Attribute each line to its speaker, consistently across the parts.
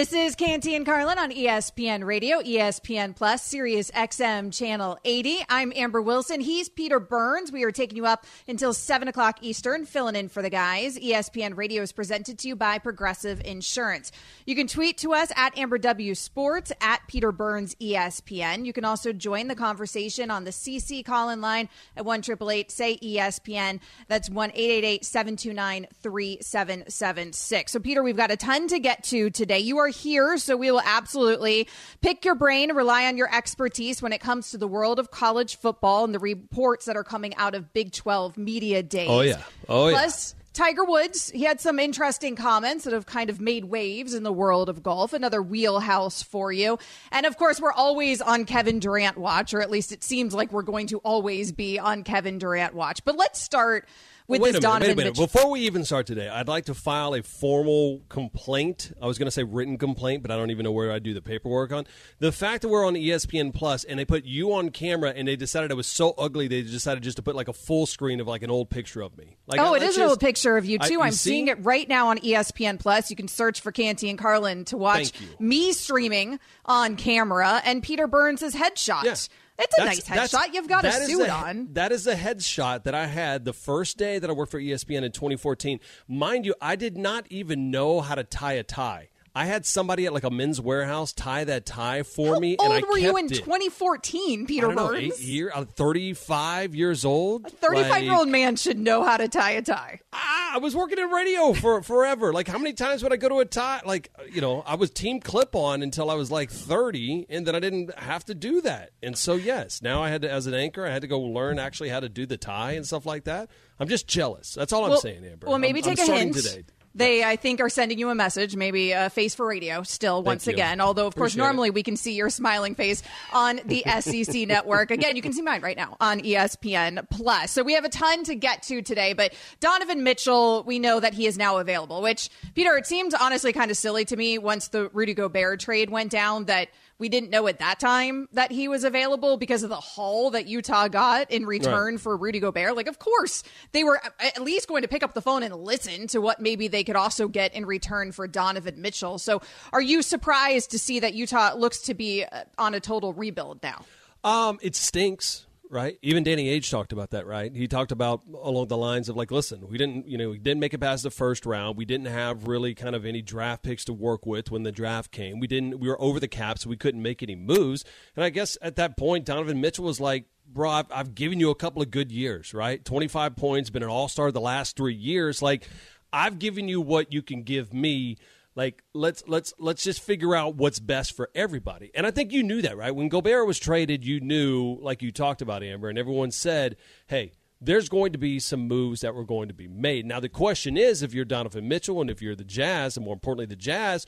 Speaker 1: This is Canty and Carlin on ESPN Radio, ESPN Plus, Sirius XM Channel 80. I'm Amber Wilson. He's Peter Burns. We are taking you up until 7 o'clock Eastern, filling in for the guys. ESPN Radio is presented to you by Progressive Insurance. You can tweet to us at Amber W Sports, at Peter Burns ESPN. You can also join the conversation on the CC call in line at 1 say ESPN. That's 1 888 729 3776. So, Peter, we've got a ton to get to today. You are here, so we will absolutely pick your brain, rely on your expertise when it comes to the world of college football and the reports that are coming out of Big 12 media days.
Speaker 2: Oh, yeah. Oh, yeah.
Speaker 1: Plus, Tiger Woods, he had some interesting comments that have kind of made waves in the world of golf. Another wheelhouse for you. And of course, we're always on Kevin Durant watch, or at least it seems like we're going to always be on Kevin Durant watch. But let's start with
Speaker 2: wait
Speaker 1: this
Speaker 2: a minute,
Speaker 1: Donovan
Speaker 2: wait a minute.
Speaker 1: Mitchell.
Speaker 2: Before we even start today, I'd like to file a formal complaint. I was going to say written complaint, but I don't even know where I do the paperwork on. The fact that we're on ESPN Plus and they put you on camera and they decided it was so ugly they decided just to put like a full screen of like an old picture of me. Like,
Speaker 1: Oh,
Speaker 2: I-
Speaker 1: it
Speaker 2: let's
Speaker 1: an old picture of you
Speaker 2: I-
Speaker 1: too.
Speaker 2: you
Speaker 1: I'm
Speaker 2: see?
Speaker 1: seeing it right now on ESPN Plus. You can search for Canty and Carlin to watch me streaming on camera and Peter Burns' headshot.
Speaker 2: Yeah.
Speaker 1: It's a
Speaker 2: That's-
Speaker 1: nice headshot. You've got a suit
Speaker 2: a-
Speaker 1: on.
Speaker 2: That is a headshot that I had the first day that I worked for ESPN in 2014. Mind you, I did not even know how to tie a tie. I had somebody at like a men's warehouse tie that tie for
Speaker 1: How
Speaker 2: me,
Speaker 1: old
Speaker 2: and I
Speaker 1: were you in
Speaker 2: it.
Speaker 1: 2014, Peter
Speaker 2: I know, eight year, uh, 35 years old.
Speaker 1: A 35 year old man should know how to tie a tie.
Speaker 2: ah, I was working in radio for forever. Like, how many times would I go to a tie? Like, you know, I was team clip on until I was like 30, and then I didn't have to do that. And so, yes, now I had to, as an anchor, I had to go learn actually how to do the tie and stuff like that. I'm just jealous. That's all I'm saying, Amber.
Speaker 1: Well, maybe
Speaker 2: I'm- I'm
Speaker 1: take a
Speaker 2: starting
Speaker 1: hint.
Speaker 2: today.
Speaker 1: They, I think, are sending you a message, maybe a face for radio still, once
Speaker 2: you.
Speaker 1: again. Although, of course,
Speaker 2: Appreciate it.
Speaker 1: normally we can see your smiling face on the SEC network. Again, you can see mine right now on ESPN Plus. So we have a ton to get to today, but Donovan Mitchell, we know that he is now available, which, Peter, it seemed honestly kind of silly to me once the Rudy Gobert trade went down that we didn't know at that time that he was available because of the haul that Utah got in return for Rudy Gobert. Like, of course, they were at least going to pick up the phone and listen to what maybe they could also get in return for Donovan Mitchell. So, are you surprised to see that Utah looks to be uh, on a total rebuild now?
Speaker 2: Um, it stinks, right? Even Danny Ainge talked about that, right? He talked about along the lines of like, listen, we didn't, you know, we didn't make it past the first round. We didn't have really kind of any draft picks to work with when the draft came. We didn't, we were over the cap, so we couldn't make any moves. And I guess at that point, Donovan Mitchell was like, bro, I've, I've given you a couple of good years, right? 25 points, been an all star the last three years. Like, I've given you what you can give me like let's let's let's just figure out what's best for everybody and i think you knew that right when gobert was traded you knew like you talked about amber and everyone said hey there's going to be some moves that were going to be made now the question is if you're donovan mitchell and if you're the jazz and more importantly the jazz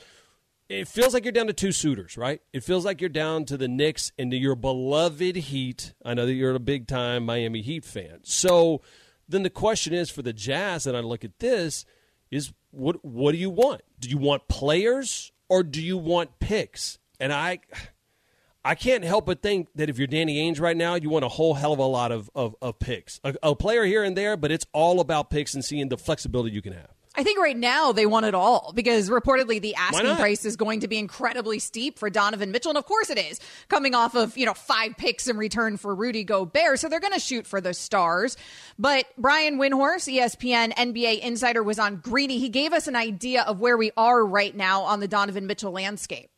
Speaker 2: it feels like you're down to two suitors, right? It feels like you're down to the Knicks and to your beloved Heat. I know that you're a big time Miami Heat fan. So then the question is for the Jazz, and I look at this, is what what do you want? Do you want players or do you want picks? And I I can't help but think that if you're Danny Ainge right now, you want a whole hell of a lot of, of, of picks. A, a player here and there, but it's all about picks and seeing the flexibility you can have.
Speaker 1: I think right now they want it all because reportedly the asking price is going to be incredibly steep for Donovan Mitchell. And of course it is coming off of, you know, five picks in return for Rudy Gobert. So they're going to shoot for the stars. But Brian Windhorst, E ESPN NBA insider was on Greeny. He gave us an idea of where we are right now on the Donovan Mitchell landscape.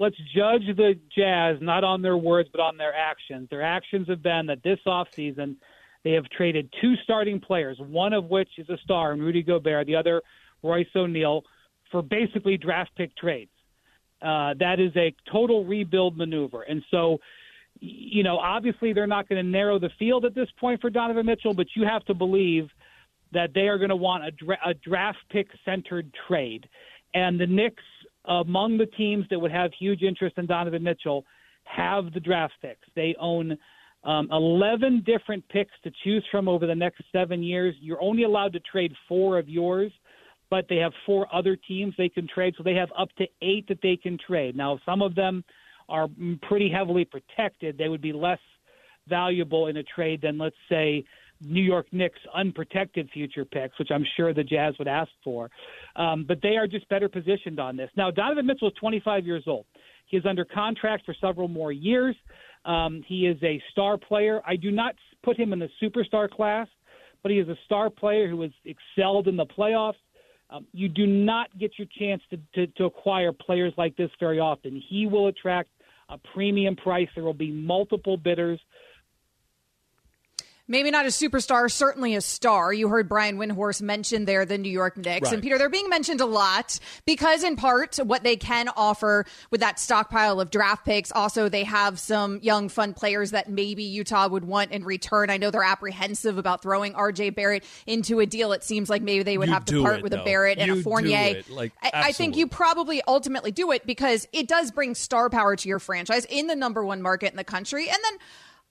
Speaker 3: let's judge the Jazz not on their words but on their actions. Their actions have been that this offseason they have traded two starting players, one of which is a star, Rudy Gobert, the other Royce O'Neale, for basically draft pick trades. Uh, that is a total rebuild maneuver, and so you know obviously they're not going to narrow the field at this point for Donovan Mitchell, but you have to believe that they are going to want a, dra- a draft pick centered trade, and the Knicks among the teams that would have huge interest in Donovan Mitchell have the draft picks. They own um, 11 different picks to choose from over the next seven years. You're only allowed to trade four of yours, but they have four other teams they can trade, so they have up to eight that they can trade. Now, some of them are pretty heavily protected. They would be less valuable in a trade than, let's say, New York Knicks unprotected future picks, which I'm sure the Jazz would ask for. Um, but they are just better positioned on this. Now, Donovan Mitchell is 25 years old. He is under contract for several more years. Um, he is a star player. I do not put him in the superstar class, but he is a star player who has excelled in the playoffs. Um, you do not get your chance to, to, to acquire players like this very often. He will attract a premium price. There will be multiple bidders
Speaker 1: maybe not a superstar, certainly a star. You heard Brian Windhorst mention there the New York Knicks. Right. And Peter, they're being mentioned a lot because, in part, what they can offer with that stockpile of draft picks. Also, they have some young, fun players that maybe Utah would want in return. I know they're apprehensive about throwing RJ Barrett into a deal. It seems like maybe they would
Speaker 2: you
Speaker 1: have to part
Speaker 2: it,
Speaker 1: with
Speaker 2: though.
Speaker 1: a Barrett and
Speaker 2: you
Speaker 1: a Fournier.
Speaker 2: Like,
Speaker 1: I, I think you probably ultimately do it because it does bring star power to your franchise in the number one market in the country. And then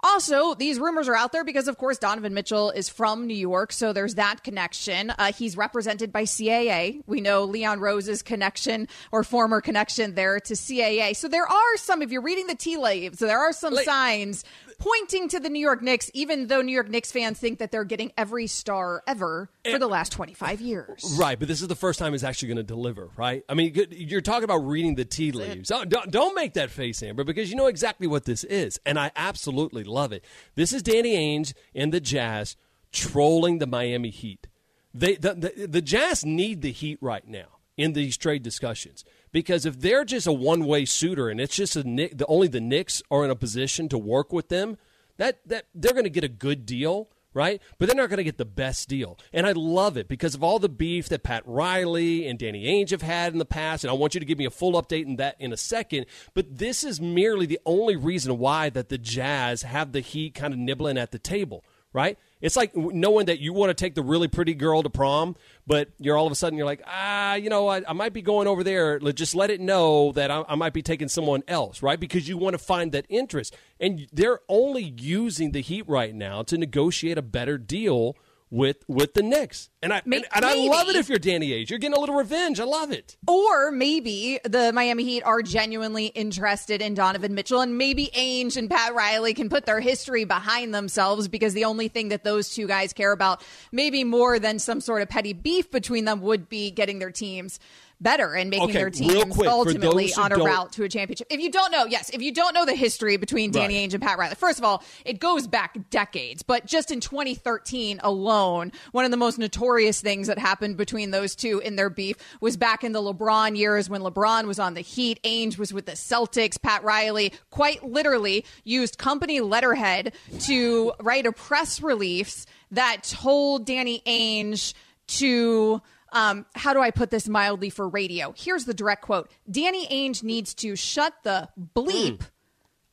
Speaker 1: also, these rumors are out there because, of course, Donovan Mitchell is from New York, so there's that connection. Uh, he's represented by CAA. We know Leon Rose's connection or former connection there to CAA. So there are some, if you're reading the tea leaves, there are some like, signs pointing to the New York Knicks, even though New York Knicks fans think that they're getting every star ever for the last 25 years.
Speaker 2: Right, but this is the first time he's actually going to deliver, right? I mean, you're talking about reading the tea leaves. Don't, don't make that face, Amber, because you know exactly what this is. And I absolutely love it. This is Danny Ainge and the Jazz trolling the Miami Heat. They, the, the, the Jazz need the Heat right now in these trade discussions because if they're just a one-way suitor and it's just a the only the Knicks are in a position to work with them, that that they're going to get a good deal, right? But they're not going to get the best deal. And I love it because of all the beef that Pat Riley and Danny Ainge have had in the past, and I want you to give me a full update in that in a second, but this is merely the only reason why that the Jazz have the Heat kind of nibbling at the table, right? It's like knowing that you want to take the really pretty girl to prom, but you're all of a sudden you're like, ah, you know, I, I might be going over there. Just let it know that I, I might be taking someone else, right? Because you want to find that interest, and they're only using the Heat right now to negotiate a better deal with with the Knicks. And I and, and, I love it if you're Danny Ainge. You're getting a little revenge. I love it.
Speaker 1: Or maybe the Miami Heat are genuinely interested in Donovan Mitchell, and maybe Ainge and Pat Riley can put their history behind themselves because the only thing that those two guys care about, maybe more than some sort of petty beef between them, would be getting their teams better and making
Speaker 2: okay,
Speaker 1: their teams
Speaker 2: quick,
Speaker 1: ultimately on a route to a championship. If you don't know, yes, if you don't know the history between Danny right. Ainge and Pat Riley, first of all, it goes back decades. But just in 2013 alone, one of the most notorious things that happened between those two in their beef was back in the LeBron years when LeBron was on the Heat, Ainge was with the Celtics, Pat Riley quite literally used company letterhead to write a press release that told Danny Ainge to um, how do I put this mildly for radio? Here's the direct quote Danny Ainge needs to shut the bleep mm.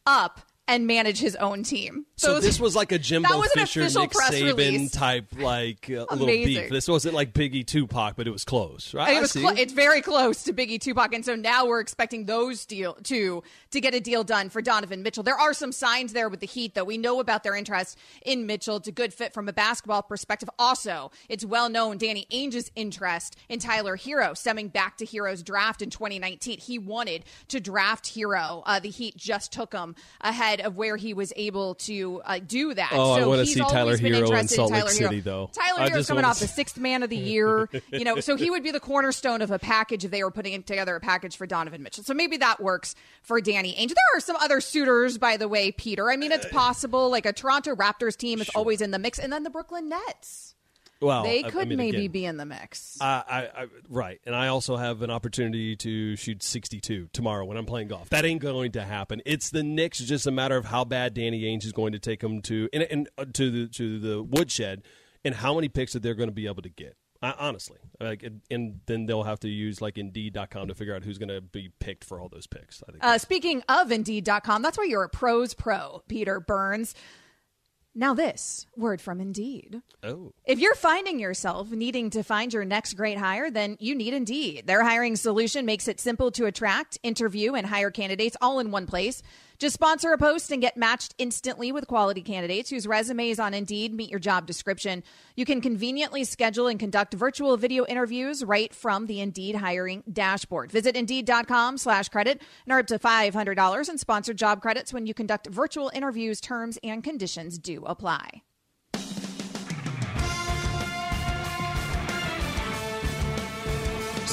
Speaker 1: up and manage his own team.
Speaker 2: So, so this was like a Jimbo Fisher, Nick Saban
Speaker 1: release.
Speaker 2: type, like uh, little beef. This wasn't like Biggie Tupac, but it was close, right?
Speaker 1: It was cl- it's very close to Biggie Tupac, and so now we're expecting those deal to to get a deal done for Donovan Mitchell. There are some signs there with the Heat, though. We know about their interest in Mitchell. It's a good fit from a basketball perspective. Also, it's well known Danny Ainge's interest in Tyler Herro, stemming back to Herro's draft in 2019. He wanted to draft Herro. Uh, the Heat just took him ahead of where he was able to uh, do that.
Speaker 2: Oh,
Speaker 1: so
Speaker 2: I want to see Tyler Herro in Salt Lake City, though.
Speaker 1: Tyler Herro's coming off the sixth man of the year. you know, so he would be the cornerstone of a package if they were putting together a package for Donovan Mitchell. So maybe that works for Danny Ainge. There are some other suitors, by the way, Peter. I mean, it's possible. Like a Toronto Raptors team is sure. always in the mix, and then the Brooklyn Nets.
Speaker 2: Well,
Speaker 1: they could
Speaker 2: I mean,
Speaker 1: maybe
Speaker 2: again,
Speaker 1: be in the mix.
Speaker 2: I, I, I, right, and I also have an opportunity to shoot 62 tomorrow when I'm playing golf. That ain't going to happen. It's the Knicks. It's just a matter of how bad Danny Ainge is going to take them to and, and uh, to the to the woodshed, and how many picks that they're going to be able to get. I, honestly, like, and then they'll have to use like Indeed.com to figure out who's going to be picked for all those picks. I think.
Speaker 1: Uh, speaking of Indeed.com, that's why you're a pros pro, Peter Burns Now, this word from Indeed.
Speaker 2: Oh.
Speaker 1: If you're finding yourself needing to find your next great hire, then you need Indeed. Their hiring solution makes it simple to attract, interview, and hire candidates all in one place. Just sponsor a post and get matched instantly with quality candidates whose resumes on Indeed meet your job description. You can conveniently schedule and conduct virtual video interviews right from the Indeed hiring dashboard. Visit Indeed.com slash credit and earn up to $500 in sponsored job credits when you conduct virtual interviews. Terms and conditions do apply.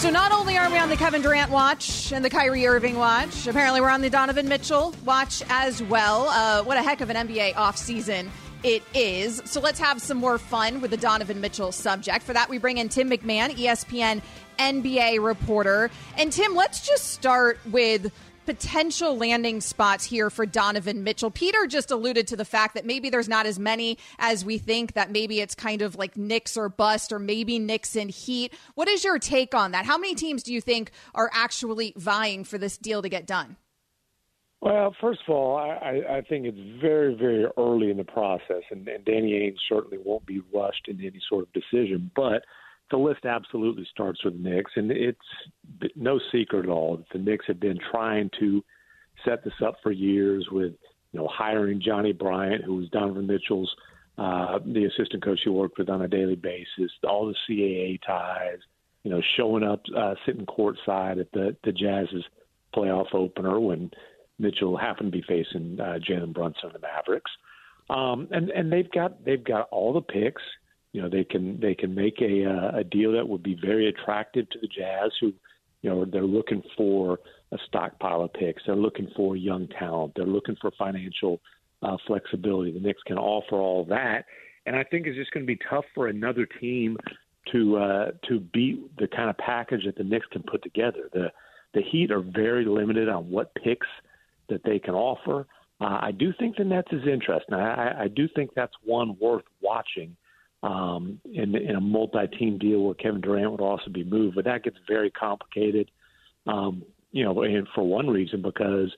Speaker 1: So not only are we on the Kevin Durant watch and the Kyrie Irving watch, apparently we're on the Donovan Mitchell watch as well. Uh, what a heck of an NBA offseason it is. So let's have some more fun with the Donovan Mitchell subject. For that, we bring in Tim McMahon, ESPN NBA reporter. And Tim, let's just start with potential landing spots here for Donovan Mitchell. Peter just alluded to the fact that maybe there's not as many as we think, that maybe it's kind of like Knicks or bust, or maybe Knicks and Heat. What is your take on that? How many teams do you think are actually vying for this deal to get done?
Speaker 4: Well, first of all, I, I think it's very, very early in the process, and, and Danny Ainge certainly won't be rushed into any sort of decision. But the list absolutely starts with Knicks, and it's no secret at all that the Knicks have been trying to set this up for years with you know hiring Johnny Bryant, who was Donovan Mitchell's uh, the assistant coach he worked with on a daily basis, all the CAA ties, you know, showing up, uh, sitting courtside at the the Jazz's playoff opener when Mitchell happened to be facing uh, Jalen Brunson and the Mavericks. Um, and and they've got they've got all the picks you know they can they can make a uh, a deal that would be very attractive to the Jazz, who you know they're looking for a stockpile of picks. They're looking for young talent. They're looking for financial uh, flexibility. The Knicks can offer all that, and I think it's just going to be tough for another team to uh, to beat the kind of package that the Knicks can put together. The the Heat are very limited on what picks that they can offer. Uh, I do think the Nets is interesting. I, I do think that's one worth watching um, in, in a multi-team deal where Kevin Durant would also be moved. But that gets very complicated, um, you know, and for one reason because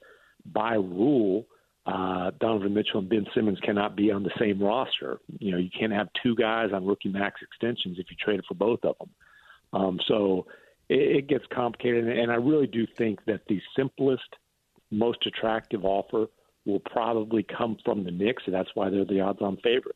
Speaker 4: by rule, uh, Donovan Mitchell and Ben Simmons cannot be on the same roster. You know, you can't have two guys on rookie max extensions if you traded for both of them. Um, so it, it gets complicated, and I really do think that the simplest, most attractive offer will probably come from the Knicks, and that's why they're the odds-on favorite.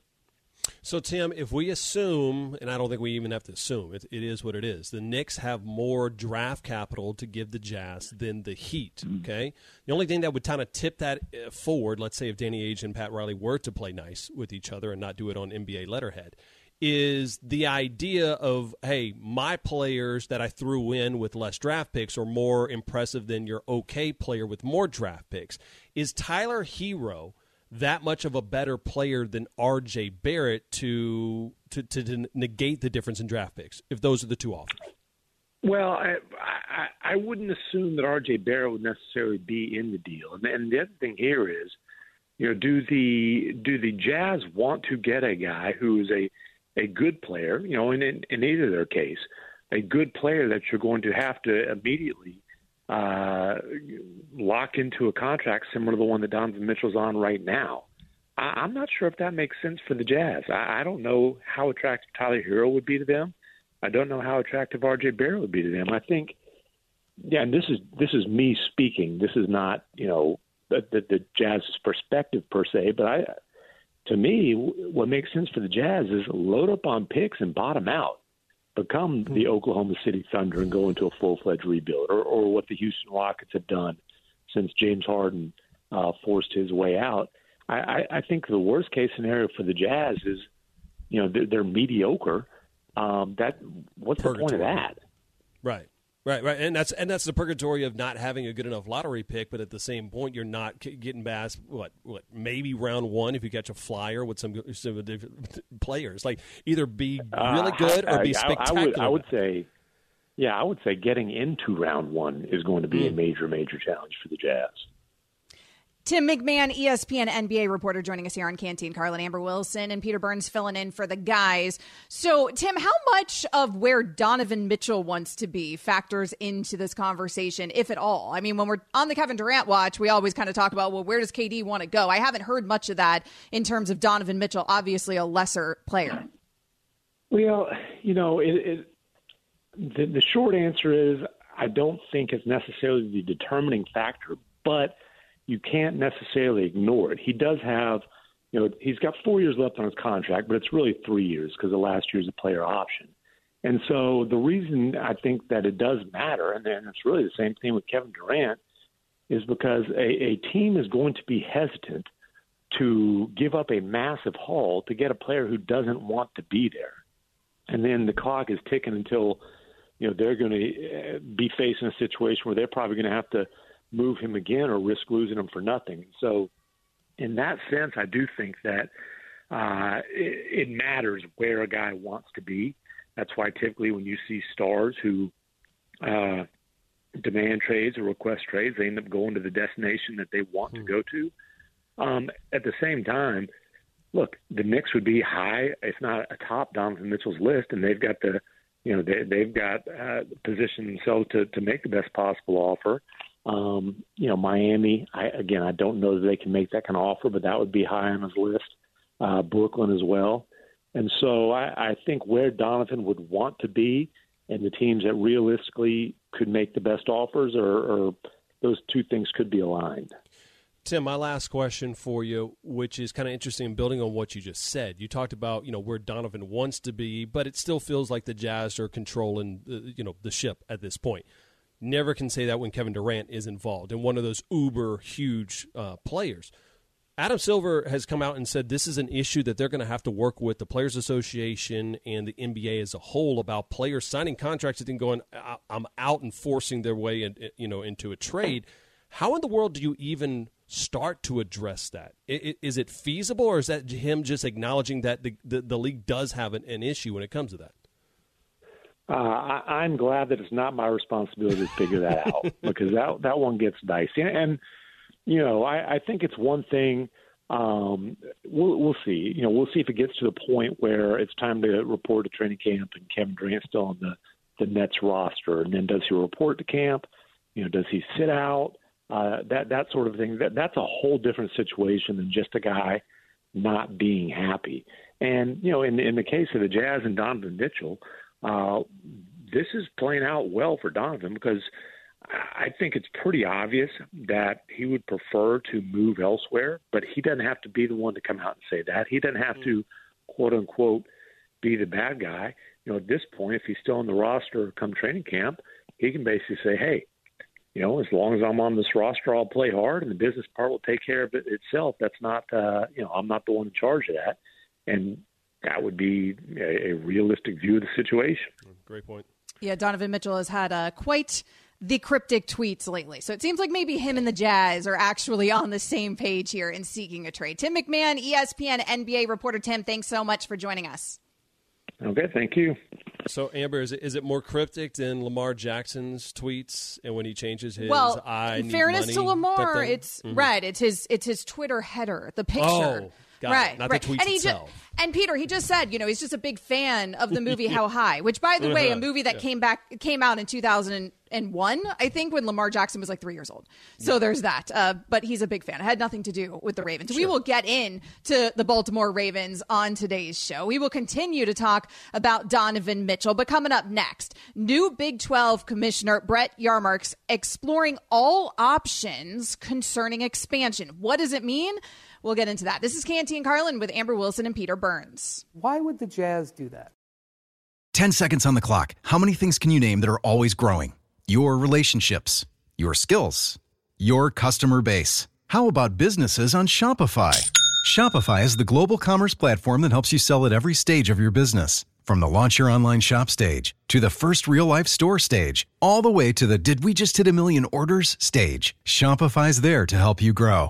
Speaker 2: So, Tim, if we assume, and I don't think we even have to assume, it, it is what it is, the Knicks have more draft capital to give the Jazz than the Heat, mm-hmm. okay? The only thing that would kind of tip that uh, forward, let's say if Danny Ainge and Pat Riley were to play nice with each other and not do it on NBA letterhead, is the idea of, hey, my players that I threw in with less draft picks are more impressive than your okay player with more draft picks. Is Tyler Herro – that much of a better player than R.J. Barrett to, to to, negate the difference in draft picks if those are the two offers?
Speaker 4: Well, I, I I wouldn't assume that R.J. Barrett would necessarily be in the deal, and, and the other thing here is, you know, do the do the Jazz want to get a guy who is a a good player? You know, in in, in either their case, a good player that you're going to have to immediately uh, lock into a contract similar to the one that Donovan Mitchell's on right now. I, I'm not sure if that makes sense for the Jazz. I, I don't know how attractive Tyler Herro would be to them. I don't know how attractive R.J. Barrett would be to them. I think, yeah, and this is this is me speaking. This is not you know the, the, the Jazz's perspective per se, but I, to me, what makes sense for the Jazz is load up on picks and bottom out become the hmm. Oklahoma City Thunder and go into a full fledged rebuild, or, or what the Houston Rockets have done since James Harden uh, forced his way out. I, I, I think the worst case scenario for the Jazz is, you know, they're, they're mediocre. Um, that what's Purgatory. the point of that?
Speaker 2: Right. Right, right, and that's and that's the purgatory of not having a good enough lottery pick, but at the same point, you're not getting past what what maybe round one if you catch a flyer with some some different players. Like either be really uh, good or be spectacular.
Speaker 4: I, I, would, I would say, yeah, I would say getting into round one is going to be mm. a major major challenge for the Jazz.
Speaker 1: Tim McMahon, ESPN NBA reporter, joining us here on Canty and. Carlin Amber Wilson and Peter Burns filling in for the guys. So, Tim, how much of where Donovan Mitchell wants to be factors into this conversation, if at all? I mean, when we're on the Kevin Durant watch, we always kind of talk about, well, where does KD want to go? I haven't heard much of that in terms of Donovan Mitchell, obviously a lesser player.
Speaker 4: Well, you know, it, it, the, the short answer is I don't think it's necessarily the determining factor, but you can't necessarily ignore it. He does have, you know, he's got four years left on his contract, but it's really three years because the last year is a player option. And so the reason I think that it does matter, and then it's really the same thing with Kevin Durant, is because a, a team is going to be hesitant to give up a massive haul to get a player who doesn't want to be there. And then the clock is ticking until you know they're going to uh, be facing a situation where they're probably going to have to move him again or risk losing him for nothing. So, in that sense, I do think that uh, it, it matters where a guy wants to be. That's why typically when you see stars who uh, demand trades or request trades, they end up going to the destination that they want mm. to hmm. go to. Um, at the same time, look, the Knicks would be high, if not atop Donovan Mitchell's list, and they've got the you know they they've got uh, positioned themselves to to make the best possible offer. Um, you know, Miami. I again, I don't know that they can make that kind of offer, but that would be high on his list. Uh, Brooklyn as well, and so I, I think where Donovan would want to be, and the teams that realistically could make the best offers, or, or those two things could be aligned.
Speaker 2: Tim, my last question for you, which is kind of interesting, building on what you just said. You talked about you know where Donovan wants to be, but it still feels like the Jazz are controlling the, you know the ship at this point. Never can say that when Kevin Durant is involved and one of those uber huge uh, players. Adam Silver has come out and said this is an issue that they're going to have to work with the Players Association and the NBA as a whole about players signing contracts and then going, "I'm out" and forcing their way, in, you know, into a trade. How in the world do you even start to address that? Is it feasible, or is that him just acknowledging that the, the, the league does have an, an, issue when it comes to that?
Speaker 4: Uh, I, am glad that it's not my responsibility to figure that out because that that one gets dicey. And, and you know, I, I think it's one thing. Um, we'll, we'll see. You know, we'll see if it gets to the point where it's time to report to training camp and Kevin Durant's still on the the Nets roster, and then does he report to camp? You know, does he sit out? uh, that that sort of thing. That that's a whole different situation than just a guy not being happy. And you know, in in the case of the Jazz and Donovan Mitchell, uh, this is playing out well for Donovan because I think it's pretty obvious that he would prefer to move elsewhere, but he doesn't have to be the one to come out and say that. He doesn't have to, quote unquote, be the bad guy. You know, at this point, if he's still on the roster come training camp, he can basically say, "Hey, you know, as long as I'm on this roster, I'll play hard, and the business part will take care of it itself. That's not, uh, you know, I'm not the one in charge of that, and that would be a, a realistic view of the situation.
Speaker 2: Great point.
Speaker 1: Yeah, Donovan Mitchell has had uh, quite the cryptic tweets lately. So it seems like maybe him and the Jazz are actually on the same page here in seeking a trade. Tim McMahon, ESPN NBA reporter Tim, thanks so much for joining us.
Speaker 4: Okay, thank you.
Speaker 2: So Amber, is it, is it more cryptic than Lamar Jackson's tweets and when he changes his?
Speaker 1: Well,
Speaker 2: I
Speaker 1: in fairness to Lamar, it's mm-hmm. right. It's his it's his Twitter header, the picture. Oh.
Speaker 2: Got
Speaker 1: right,
Speaker 2: it. Not
Speaker 1: right.
Speaker 2: the tweets
Speaker 1: and
Speaker 2: itself.
Speaker 1: Just, and Peter, he just said, you know, he's just a big fan of the movie How High, which, by the way, a movie that yeah. came back came out in 2001, I think, when Lamar Jackson was like three years old. So yeah. there's that. Uh, but he's a big fan. It had nothing to do with the Ravens. Sure. We will get in to the Baltimore Ravens on today's show. We will continue to talk about Donovan Mitchell. But coming up next, new Big 12 Commissioner Brett Yormark's exploring all options concerning expansion. What does it mean? We'll get into that. This is Canty and Carlin with Amber Wilson and Peter Burns.
Speaker 5: Why would the Jazz do that?
Speaker 6: 10 seconds on the clock. How many things can you name that are always growing? Your relationships, your skills, your customer base. How about businesses on Shopify? Shopify is the global commerce platform that helps you sell at every stage of your business. From the launch your online shop stage to the first real life store stage, all the way to the did we just hit a million orders stage. Shopify's there to help you grow.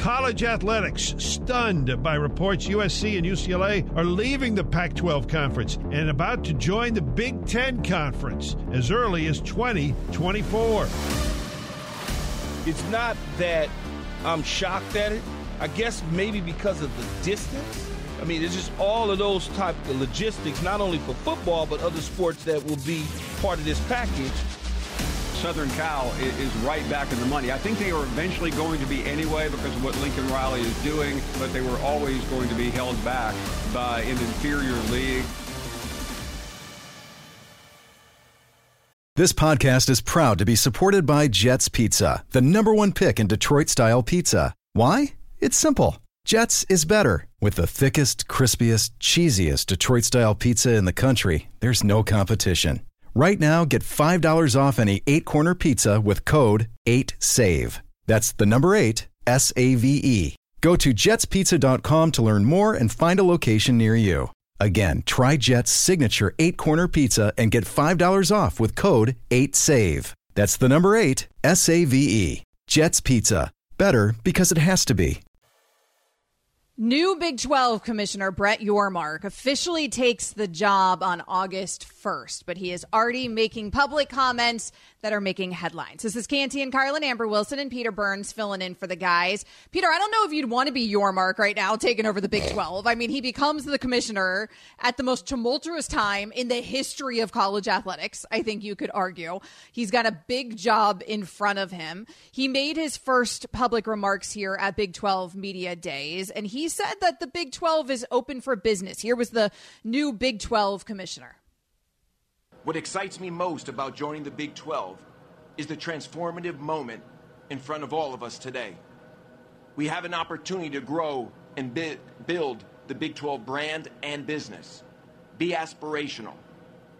Speaker 7: College athletics stunned by reports USC and UCLA are leaving the Pac 12 conference and about to join the Big Ten conference as early as 2024.
Speaker 8: It's not that I'm shocked at it. I guess maybe because of the distance. I mean, it's just all of those type of logistics, not only for football, but other sports that will be part of this package.
Speaker 9: Southern Cal is right back in the money. I think they are eventually going to be anyway because of what Lincoln Riley is doing, but they were always going to be held back by an inferior league.
Speaker 6: This podcast is proud to be supported by Jets Pizza, the number one pick in Detroit style pizza. Why? It's simple. Jets is better. With the thickest, crispiest, cheesiest Detroit style pizza in the country, there's no competition. Right now, get $5 off any eight corner pizza with code 8SAVE. That's the number eight, S A V E. Go to jetspizza.com to learn more and find a location near you. Again, try Jet's signature eight corner pizza and get $5 off with code 8SAVE. That's the number eight, S A V E. Jet's Pizza. Better because it has to be.
Speaker 1: New Big 12 Commissioner Brett Yormark officially takes the job on August 1st, but he is already making public comments that are making headlines. This is Canty and Carlin, Amber Wilson, and Peter Burns filling in for the guys. Peter, I don't know if you'd want to be Yormark right now, taking over the Big 12. I mean, he becomes the commissioner at the most tumultuous time in the history of college athletics, I think you could argue. He's got a big job in front of him. He made his first public remarks here at Big 12 Media Days, and he said that the Big 12 is open for business. Here was the new Big 12 commissioner.
Speaker 10: What excites me most about joining the Big 12 is the transformative moment in front of all of us today. We have an opportunity to grow and bi- build the Big 12 brand and business, be aspirational,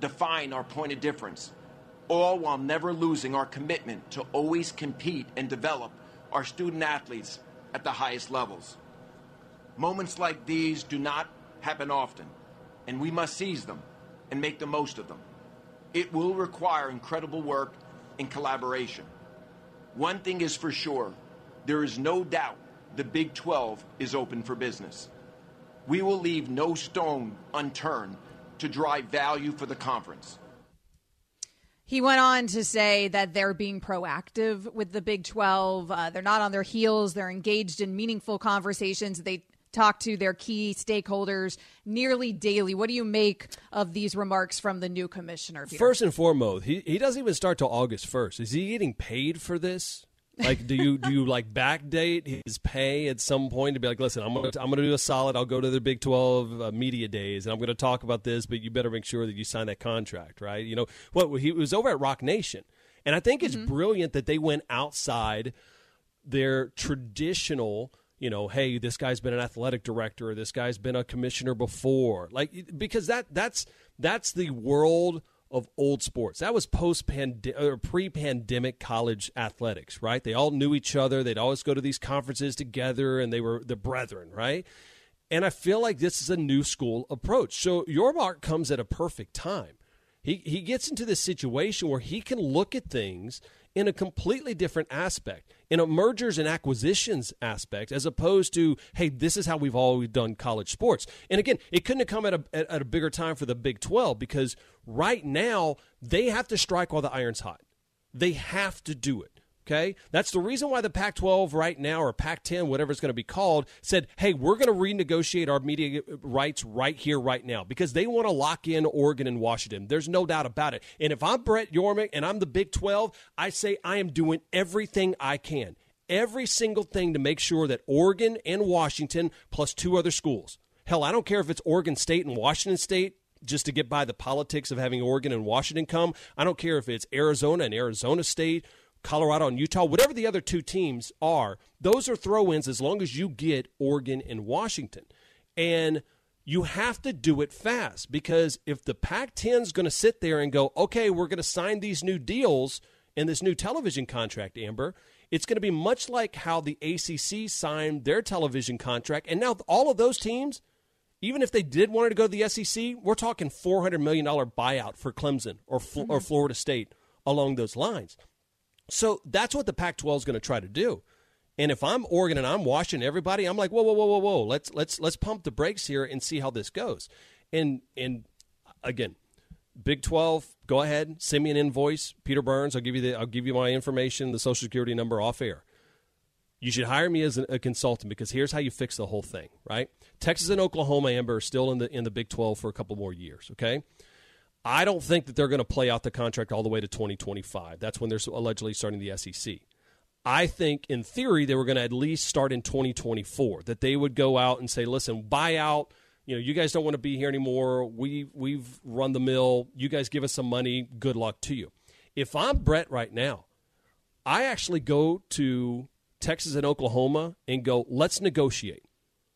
Speaker 10: define our point of difference, all while never losing our commitment to always compete and develop our student athletes at the highest levels. Moments like these do not happen often, and we must seize them and make the most of them. It will require incredible work and collaboration. One thing is for sure there is no doubt the Big 12 is open for business. We will leave no stone unturned to drive value for the conference.
Speaker 1: He went on to say that they're being proactive with the Big 12. Uh, they're not on their heels. They're engaged in meaningful conversations. They talk to their key stakeholders nearly daily. What do you make of these remarks from the new commissioner? Peter?
Speaker 2: First and foremost, he, he doesn't even start till August first. Is he getting paid for this? Like, do you do you like backdate his pay at some point to be like, listen, I'm gonna I'm gonna do a solid. I'll go to the Big Twelve uh, media days and I'm gonna talk about this, but you better make sure that you sign that contract, right? You know what? He was over at Roc Nation, and I think it's mm-hmm. brilliant that they went outside their traditional you know, hey, this guy's been an athletic director, or this guy's been a commissioner before, like because that that's that's the world of old sports. That was post pandemic or pre pandemic college athletics, right? They all knew each other. They'd always go to these conferences together, and they were the brethren, right? And I feel like this is a new school approach. So Yormark comes at a perfect time. He he gets into this situation where he can look at things in a completely different aspect, in a mergers and acquisitions aspect, as opposed to, hey, this is how we've always done college sports. And again, it couldn't have come at a, at a bigger time for the Big 12 because right now they have to strike while the iron's hot. They have to do it. Okay. That's the reason why the Pac 12 right now, or Pac 10, whatever it's going to be called, said, hey, we're going to renegotiate our media uh, rights right here, right now, because they want to lock in Oregon and Washington. There's no doubt about it. And if I'm Brett Yormark and I'm the Big 12, I say I am doing everything I can, every single thing to make sure that Oregon and Washington, plus two other schools, hell, I don't care if it's Oregon State and Washington State, just to get by the politics of having Oregon and Washington come. I don't care if it's Arizona and Arizona State Colorado and Utah, whatever the other two teams are, those are throw ins as long as you get Oregon and Washington. And you have to do it fast because if the Pac 10 is going to sit there and go, okay, we're going to sign these new deals and this new television contract, Amber, it's going to be much like how the ACC signed their television contract. And now all of those teams, even if they did want to go to the SEC, we're talking $400 million buyout for Clemson or, mm-hmm. or Florida State along those lines. So that's what the Pac 12 is going to try to do. And if I'm Oregon and I'm watching everybody, I'm like, whoa, whoa, whoa, whoa, whoa. Let's let's let's pump the brakes here and see how this goes. And and again, Big Twelve, go ahead, send me an invoice, Peter Burns. I'll give you the I'll give you my information, the Social Security number off air. You should hire me as a, consultant because here's how you fix the whole thing, right? Texas and Oklahoma, Amber, are still in the in the Big Twelve for a couple more years. Okay, I don't think that they're going to play out the contract all the way to 2025. That's when they're allegedly starting the SEC. I think, in theory, they were going to at least start in 2024. That they would go out and say, "Listen, buy out. You know, you guys don't want to be here anymore. We we've run the mill. You guys give us some money. Good luck to you." If I'm Brett right now, I actually go to Texas and Oklahoma and go, "Let's negotiate.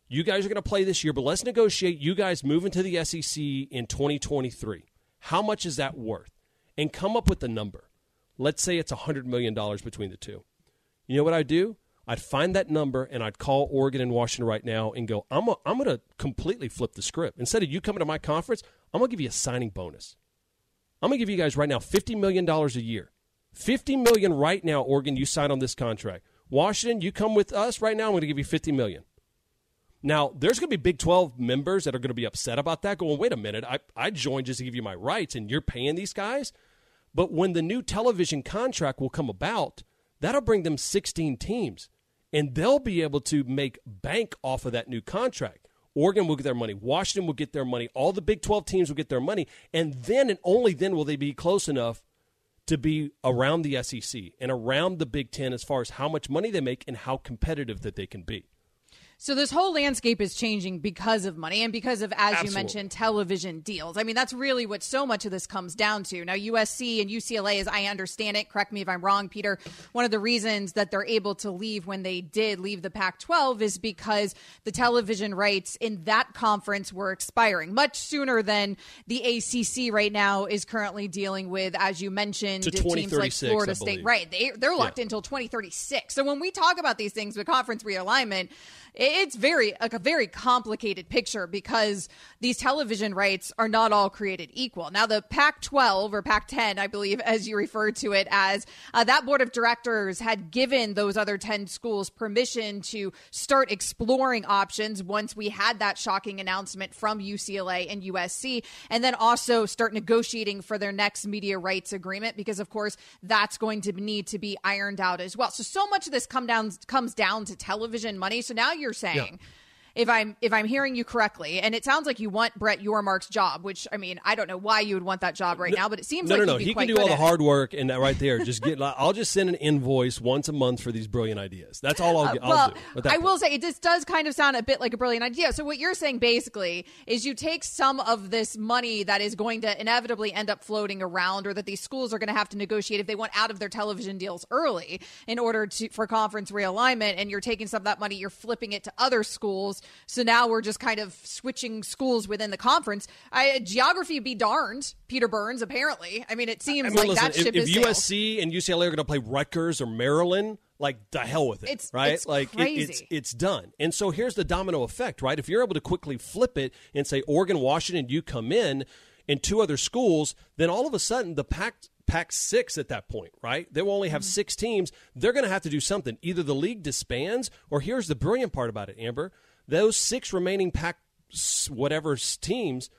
Speaker 2: You guys are going to play this year, but let's negotiate. You guys move into the SEC in 2023. How much is that worth?" And come up with the number. Let's say it's $100 million between the two. You know what I'd do? I'd find that number and I'd call Oregon and Washington right now and go, I'm, a, I'm going to completely flip the script. Instead of you coming to my conference, I'm going to give you a signing bonus. I'm going to give you guys right now $50 million a year. 50 million right now, Oregon, you sign on this contract. Washington, you come with us right now, I'm going to give you $50 million. Now, there's going to be Big 12 members that are going to be upset about that, going, wait a minute, I, I joined just to give you my rights, and you're paying these guys? But when the new television contract will come about – That'll bring them 16 teams, and they'll be able to make bank off of that new contract. Oregon will get their money. Washington will get their money. All the Big 12 teams will get their money. And then and only then will they be close enough to be around the SEC and around the Big 10 as far as how much money they make and how competitive that they can be.
Speaker 1: So this whole landscape is changing because of money and because of, as Absolutely. you mentioned, television deals. I mean, that's really what so much of this comes down to. Now, USC and UCLA, as I understand it, correct me if I'm wrong, Peter, one of the reasons that they're able to leave when they did leave the Pac 12 is because the television rights in that conference were expiring much sooner than the ACC right now is currently dealing with, as you mentioned, teams like Florida State. Right. They, they're locked yeah. until 2036. So when we talk about these things with conference realignment, it's very like a very complicated picture because these television rights are not all created equal. Now, the Pac-12 or Pac-10, I believe, as you refer to it as, uh, that board of directors had given those other 10 schools permission to start exploring options once we had that shocking announcement from UCLA and USC, and then also start negotiating for their next media rights agreement because, of course, that's going to need to be ironed out as well. So, so much of this come down comes down to television money. So now you're saying. Yeah if I'm if I'm hearing you correctly, and it sounds like you want Brett Yormark's job, which I mean I don't know why you would want that job right now, but it seems
Speaker 2: no,
Speaker 1: like
Speaker 2: no, no. No. He can do all the hard work and that right there. Just get. I'll just send an invoice once a month for these brilliant ideas. That's all I'll, uh, I'll
Speaker 1: well,
Speaker 2: do. I
Speaker 1: will say it just does kind of sound a bit like a brilliant idea. So what you're saying basically is you take some of this money that is going to inevitably end up floating around, or that these schools are going to have to negotiate if they want out of their television deals early in order to for conference realignment, and you're taking some of that money, you're flipping it to other schools. So now we're just kind of switching schools within the conference. I, geography be darned, Peter Burns. Apparently, I mean, it seems I mean, like listen, that ship
Speaker 2: if,
Speaker 1: if
Speaker 2: USC and UCLA are going to play Rutgers or Maryland, like the hell with it,
Speaker 1: it's,
Speaker 2: right?
Speaker 1: It's
Speaker 2: like
Speaker 1: it,
Speaker 2: it's it's done. And so here's the domino effect, right? If you're able to quickly flip it and say Oregon, Washington, you come in, and two other schools, then all of a sudden the Pac Pac six at that point, right? They will only have mm-hmm. six teams. They're going to have to do something. Either the league disbands, or here's the brilliant part about it, Amber those six remaining pack whatever teams,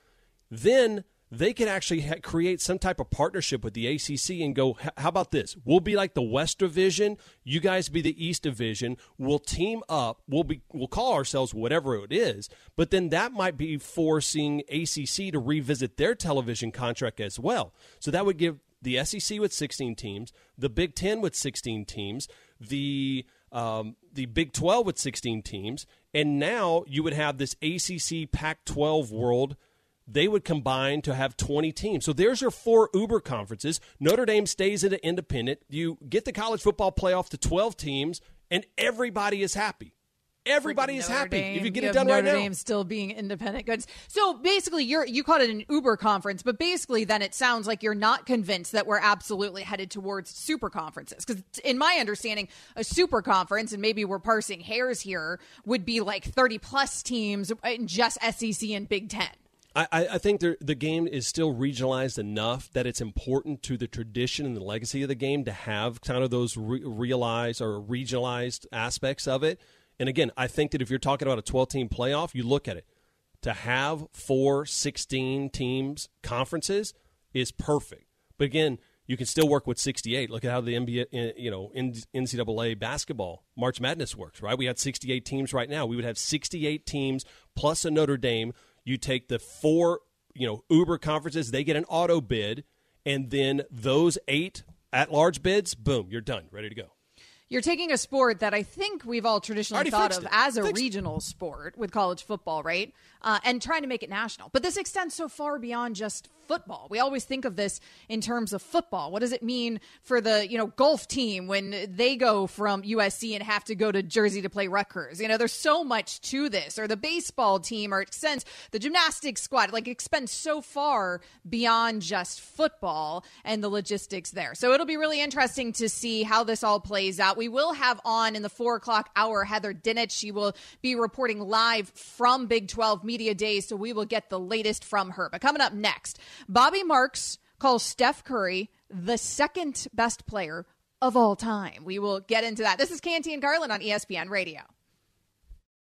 Speaker 2: then they can actually ha- create some type of partnership with the ACC and go, how about this? We'll be like the West Division. You guys be the East Division. We'll team up. We'll be we'll call ourselves whatever it is. But then that might be forcing ACC to revisit their television contract as well. So that would give the SEC with 16 teams, the Big Ten with 16 teams, the um, the Big 12 with 16 teams, and now you would have this ACC Pac 12 world. They would combine to have 20 teams. So there's your four Uber conferences. Notre Dame stays in an independent. You get the college football playoff to 12 teams, and everybody is happy. Everybody is happy
Speaker 1: Dame.
Speaker 2: if you get
Speaker 1: you
Speaker 2: it done
Speaker 1: Notre
Speaker 2: right
Speaker 1: Dame now. still being independent goods. So basically, you're you called it an Uber conference, but basically, then it sounds like you're not convinced that we're absolutely headed towards super conferences. Because in my understanding, a super conference, and maybe we're parsing hairs here, would be like 30 plus teams in just SEC and Big Ten.
Speaker 2: I, I think the game is still regionalized enough that it's important to the tradition and the legacy of the game to have kind of those re- realized or regionalized aspects of it. And again, I think that if you're talking about a 12 team playoff, you look at it. To have four 16 teams conferences is perfect. But again, you can still work with 68. Look at how the NBA, eh, you know, NCAA basketball March Madness works, right? We had 68 teams right now. We would have 68 teams plus a Notre Dame you take the four, you know, Uber conferences, they get an auto bid, and then those eight at large bids, boom, you're done, ready to go.
Speaker 1: You're taking a sport that I think we've all traditionally thought of
Speaker 2: it.
Speaker 1: as a
Speaker 2: fixed
Speaker 1: regional sport with college football, right? Uh, and trying to make it national. But this extends so far beyond just football. We always think of this in terms of football. What does it mean for the, you know, golf team when they go from USC and have to go to Jersey to play Rutgers? You know, there's so much to this. Or the baseball team or extends the gymnastics squad. Like it extends so far beyond just football and the logistics there. So it'll be really interesting to see how this all plays out. We will have on in the four o'clock hour Heather Dinich. She will be reporting live from Big 12 Media Days. So we will get the latest from her. But coming up next, Bobby Marks calls Steph Curry the second best player of all time. We will get into that. This is Canty and Carlin on ESPN Radio.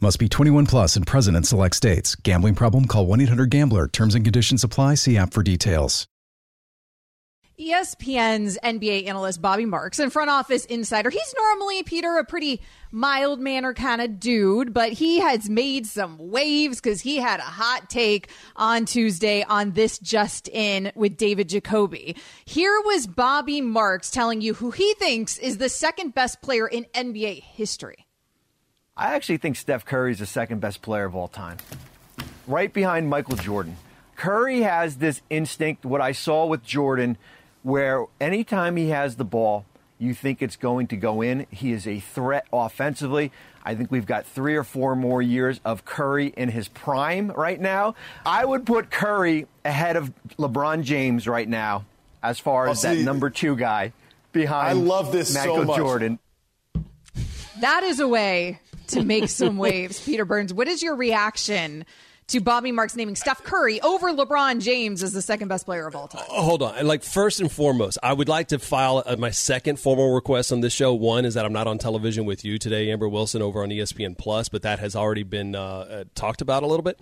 Speaker 6: Must be 21 plus and present in select states. Gambling problem? Call 1 800 GAMBLER. Terms and conditions apply. See app for details.
Speaker 1: ESPN's NBA analyst Bobby Marks and front office insider. He's normally Peter a pretty mild manner kind of dude, but he has made some waves because he had a hot take on Tuesday on this just in with David Jacoby. Here was Bobby Marks telling you who he thinks is the second best player in NBA history.
Speaker 11: I actually think Steph Curry is the second best player of all time, right behind Michael Jordan. Curry has this instinct, what I saw with Jordan, where anytime he has the ball, you think it's going to go in. He is a threat offensively. I think we've got three or four more years of Curry in his prime right now. I would put Curry ahead of LeBron James right now as far as oh, that number two guy behind
Speaker 12: I love this
Speaker 11: Michael
Speaker 12: so much.
Speaker 11: Jordan.
Speaker 1: That is a way to make some waves. Peter Burns, what is your reaction to Bobby Marks naming Steph Curry over LeBron James as the second best player of all time?
Speaker 2: Oh, hold on. Like first and foremost, I would like to file uh, my second formal request on this show. One is that I'm not on television with you today, Amber Wilson, over on ESPN Plus, but that has already been uh, uh, talked about a little bit.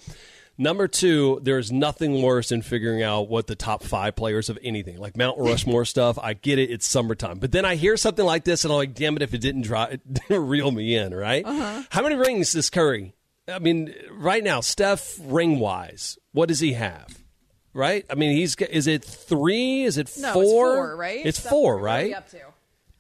Speaker 2: Number two, there's nothing worse than figuring out what the top five players of anything, like Mount Rushmore stuff. I get it; it's summertime. But then I hear something like this, and I'm like, "Damn it! If it didn't dry, reel me in, right?"
Speaker 1: Uh-huh.
Speaker 2: How many rings does Curry? I mean, right now, Steph ring wise, what does he have? Right? I mean, he's is it three? Is it
Speaker 1: No,
Speaker 2: four?
Speaker 1: it's four, right?
Speaker 2: It's
Speaker 1: Steph
Speaker 2: four,
Speaker 1: Curry, what are
Speaker 2: right?
Speaker 1: up to?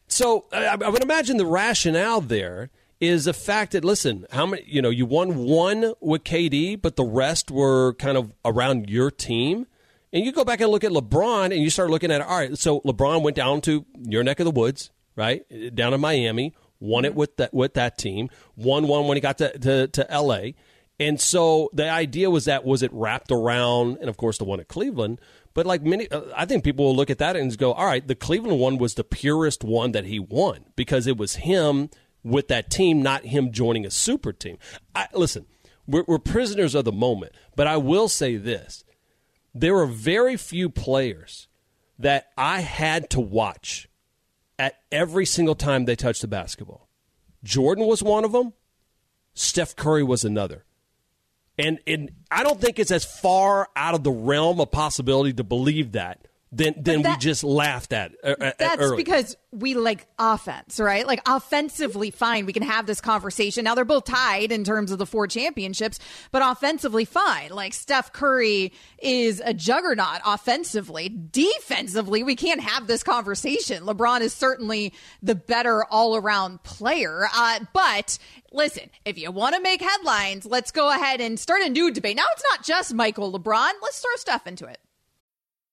Speaker 2: So I, I would imagine the rationale there is the fact that listen, how many you know you won one with KD, but the rest were kind of around your team. And you go back and look at LeBron, and you start looking at all right. So LeBron went down to your neck of the woods, right down in Miami, won it with that with that team, won one when he got to, to, to L.A. And so the idea was that was it wrapped around, and of course the one at Cleveland. But like many, uh, I think people will look at that and go, all right, the Cleveland one was the purest one that he won because it was him with that team, not him joining a super team. I, listen, we're, we're prisoners of the moment, but I will say this: there are very few players that I had to watch at every single time they touched the basketball. Jordan was one of them. Steph Curry was another. And, and I don't think it's as far out of the realm of possibility to believe that than, than we just laughed at. uh,
Speaker 1: That's
Speaker 2: earlier.
Speaker 1: because we like offense, right? Like offensively, fine. We can have this conversation. Now they're both tied in terms of the four championships, but offensively, fine. Like Steph Curry is a juggernaut offensively. Defensively, we can't have this conversation. LeBron is certainly the better all around player. Uh, but listen, if you want to make headlines, let's go ahead and start a new debate. Now it's not just Michael LeBron. Let's throw Steph into it.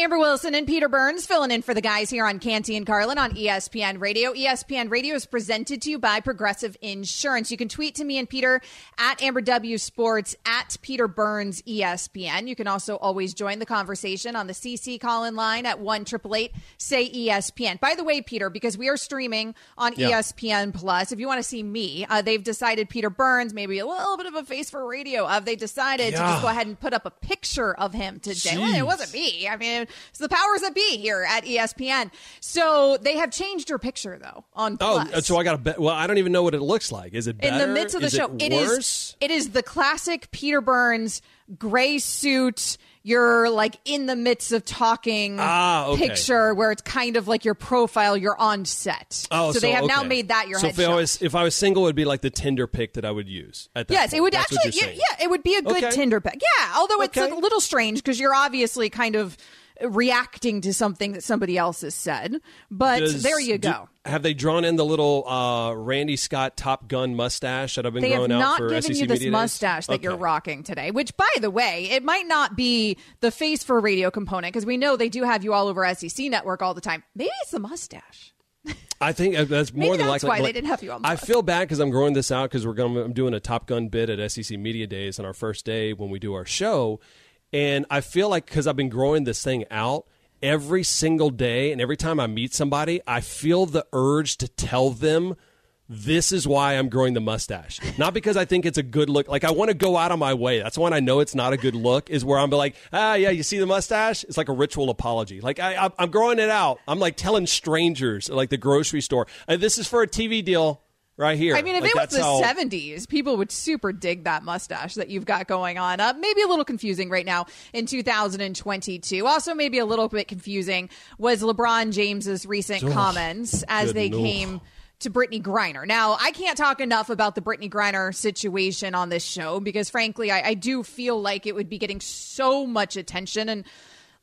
Speaker 1: Amber Wilson and Peter Burns filling in for the guys here on Canty and Carlin on ESPN Radio. ESPN Radio is presented to you by Progressive Insurance. You can tweet to me and Peter at Amber W Sports at Peter Burns ESPN. You can also always join the conversation on the CC call-in line at one triple eight say ESPN. By the way, Peter, because we are streaming on
Speaker 2: Yeah.
Speaker 1: ESPN Plus, if you want to see me, uh, they've decided Peter Burns maybe a little bit of a face for radio. Uh, they decided to just go ahead and put up a picture of him today. Well, it wasn't me. I mean, it's the powers that be here at ESPN. So they have changed your picture though on
Speaker 2: Oh, so I got to bet. Well, I don't even know what it looks like. Is it
Speaker 1: in the midst of the
Speaker 2: Is
Speaker 1: show,
Speaker 2: it
Speaker 1: it is it is the classic Peter Burns gray suit. You're like in the midst of talking
Speaker 2: Ah, okay.
Speaker 1: picture where it's kind of like your profile. You're on set.
Speaker 2: Oh,
Speaker 1: so, they have now made that your
Speaker 2: so if. I was if I was single, it'd be like the Tinder pic that I would use. At that
Speaker 1: Yes, it would
Speaker 2: That's
Speaker 1: actually. Yeah, yeah, it would be a good
Speaker 2: Okay.
Speaker 1: Tinder pic. Yeah, although it's
Speaker 2: Okay.
Speaker 1: a little strange because you're obviously kind of reacting to something that somebody else has said. But
Speaker 2: Does-
Speaker 1: there you
Speaker 2: do-
Speaker 1: go.
Speaker 2: have they drawn in the little uh, Randy Scott Top Gun mustache that I've been
Speaker 1: they have
Speaker 2: growing out
Speaker 1: not
Speaker 2: for
Speaker 1: given
Speaker 2: SEC
Speaker 1: you this
Speaker 2: Media Days?
Speaker 1: mustache that you're rocking today. Which, by the way, it might not be the face for a radio component because we know they do have you all over SEC Network all the time. Maybe it's the mustache.
Speaker 2: I think uh, that's
Speaker 1: Maybe
Speaker 2: more than
Speaker 1: that's
Speaker 2: likely.
Speaker 1: why they didn't have you on
Speaker 2: I feel bad because I'm growing this out because we're going. I'm doing a Top Gun bit at SEC Media Days on our first day when we do our show, and I feel like because I've been growing this thing out every single day, and every time I meet somebody, I feel the urge to tell them. This is why I'm growing the mustache. Not because I think it's a good look. Like I want to go out of my way. That's when I know it's not a good look. Is where I'm like, ah, yeah, you see the mustache? It's like a ritual apology. Like I, I I'm growing it out. I'm like telling strangers, like the grocery store, "Uh, this is for a TV deal right here.
Speaker 1: I mean, if
Speaker 2: Like,
Speaker 1: it was the
Speaker 2: how-
Speaker 1: 70s, people would super dig that mustache that you've got going on. Uh, maybe a little confusing right now in 2022. Also, maybe a little bit confusing was LeBron James's recent
Speaker 13: Ugh.
Speaker 1: comments as they
Speaker 13: lord.
Speaker 1: came to Brittney Griner. Now, I can't talk enough about the Brittney Griner situation on this show because, frankly, I, I do feel like it would be getting so much attention. And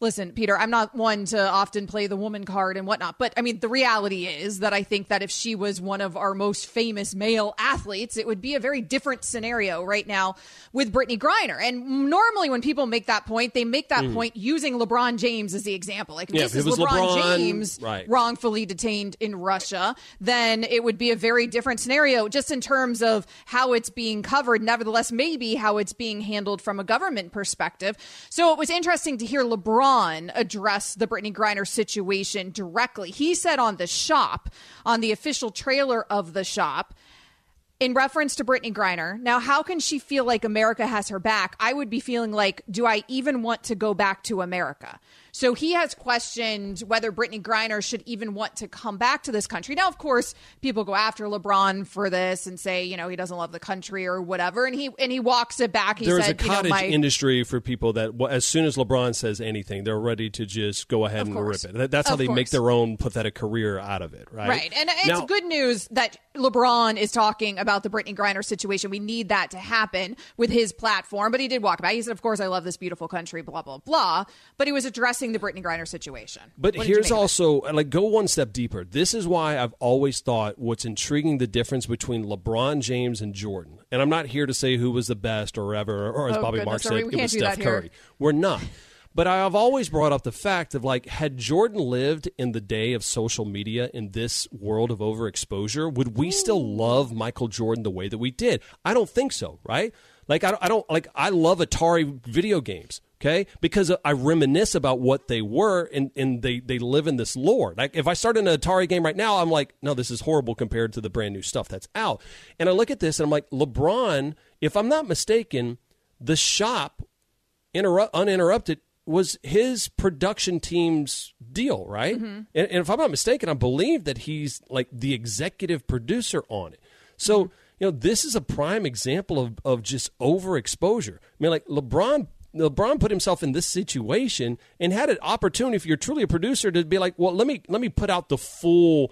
Speaker 1: listen, Peter, I'm not one to often play the woman card and whatnot, but I mean, the reality is that I think that if she was one of our most famous male athletes, it would be a very different scenario right now with Brittney Griner. And normally, when people make that point, they make that
Speaker 2: Mm.
Speaker 1: point using LeBron James as the example. Like, if
Speaker 2: Yeah,
Speaker 1: this is
Speaker 2: was
Speaker 1: LeBron,
Speaker 2: LeBron,
Speaker 1: James
Speaker 2: right.
Speaker 1: wrongfully detained in Russia, then it would be a very different scenario just in terms of how it's being covered. Nevertheless, maybe how it's being handled from a government perspective. So it was interesting to hear LeBron address the Brittney Griner situation directly. He said on the shop, on the official trailer of the shop, in reference to Brittney Griner. Now, how can she feel like America has her back? I would be feeling like, do I even want to go back to America? So he has questioned whether Brittney Griner should even want to come back to this country. Now, of course, people go after LeBron for this and say, you know, he doesn't love the country or whatever, and he and he walks it back. He
Speaker 2: There's
Speaker 1: said,
Speaker 2: a
Speaker 1: you know,
Speaker 2: cottage
Speaker 1: my
Speaker 2: industry for people that as soon as LeBron says anything, they're ready to just go ahead
Speaker 1: Of
Speaker 2: and
Speaker 1: course.
Speaker 2: rip it. That's how
Speaker 1: Of
Speaker 2: they make their own pathetic career out of it, right?
Speaker 1: Right. And it's
Speaker 2: Now-
Speaker 1: good news that LeBron is talking about the Brittney Griner situation. We need that to happen with his platform. But he did walk back. He said, Of course, I love this beautiful country, blah, blah, blah. But he was addressing the Brittney Griner situation.
Speaker 2: But
Speaker 1: What
Speaker 2: here's
Speaker 1: it?
Speaker 2: also like go one step deeper. This is why I've always thought what's intriguing the difference between LeBron James and Jordan. And I'm not here to say who was the best or ever, or as
Speaker 1: Oh,
Speaker 2: Bobby
Speaker 1: goodness,
Speaker 2: Mark said,
Speaker 1: we-
Speaker 2: it
Speaker 1: we can't
Speaker 2: was Steph
Speaker 1: that here.
Speaker 2: Curry. We're not. But I've always brought up the fact of like, had Jordan lived in the day of social media in this world of overexposure, would we still mm. love Michael Jordan the way that we did? I don't think so, right? Like, I don't, I don't like, I love Atari video games, okay? Because I reminisce about what they were and, and they, they live in this lore. Like, if I start an Atari game right now, I'm like, no, this is horrible compared to the brand new stuff that's out. And I look at this and I'm like, LeBron, if I'm not mistaken, the shop interrupt uninterrupted was his production team's deal, right?
Speaker 1: Mm-hmm.
Speaker 2: And, and if I'm not mistaken, I believe that he's like the executive producer on it. So
Speaker 1: Mm-hmm.
Speaker 2: you know, this is a prime example of of just overexposure. I mean, like LeBron LeBron put himself in this situation and had an opportunity, if you're truly a producer, to be like, well, let me let me put out the full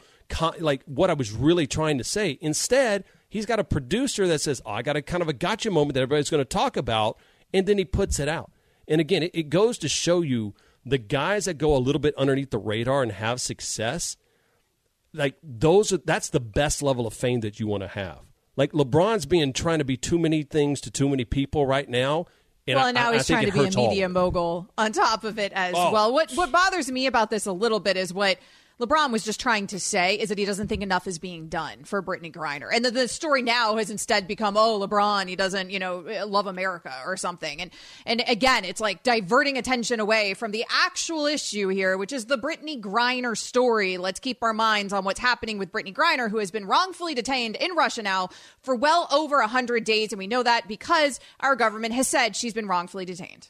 Speaker 2: like what I was really trying to say. Instead, he's got a producer that says, oh, I got a kind of a gotcha moment that everybody's going to talk about, and then he puts it out. And again, it, it goes to show you the guys that go a little bit underneath the radar and have success. Like those, are, that's the best level of fame that you want to have. Like LeBron's being trying to be too many things to too many people right now.
Speaker 1: And well, and now
Speaker 2: I,
Speaker 1: he's
Speaker 2: I
Speaker 1: trying to be a media mogul on top of it as oh. well. What what bothers me about this a little bit is what LeBron was just trying to say is that he doesn't think enough is being done for Brittney Griner. And the, the story now has instead become, oh, LeBron, he doesn't, you know, love America or something. And and again, it's like diverting attention away from the actual issue here, which is the Brittney Griner story. Let's keep our minds on what's happening with Brittney Griner, who has been wrongfully detained in Russia now for well over 100 days. And we know that because our government has said she's been wrongfully detained.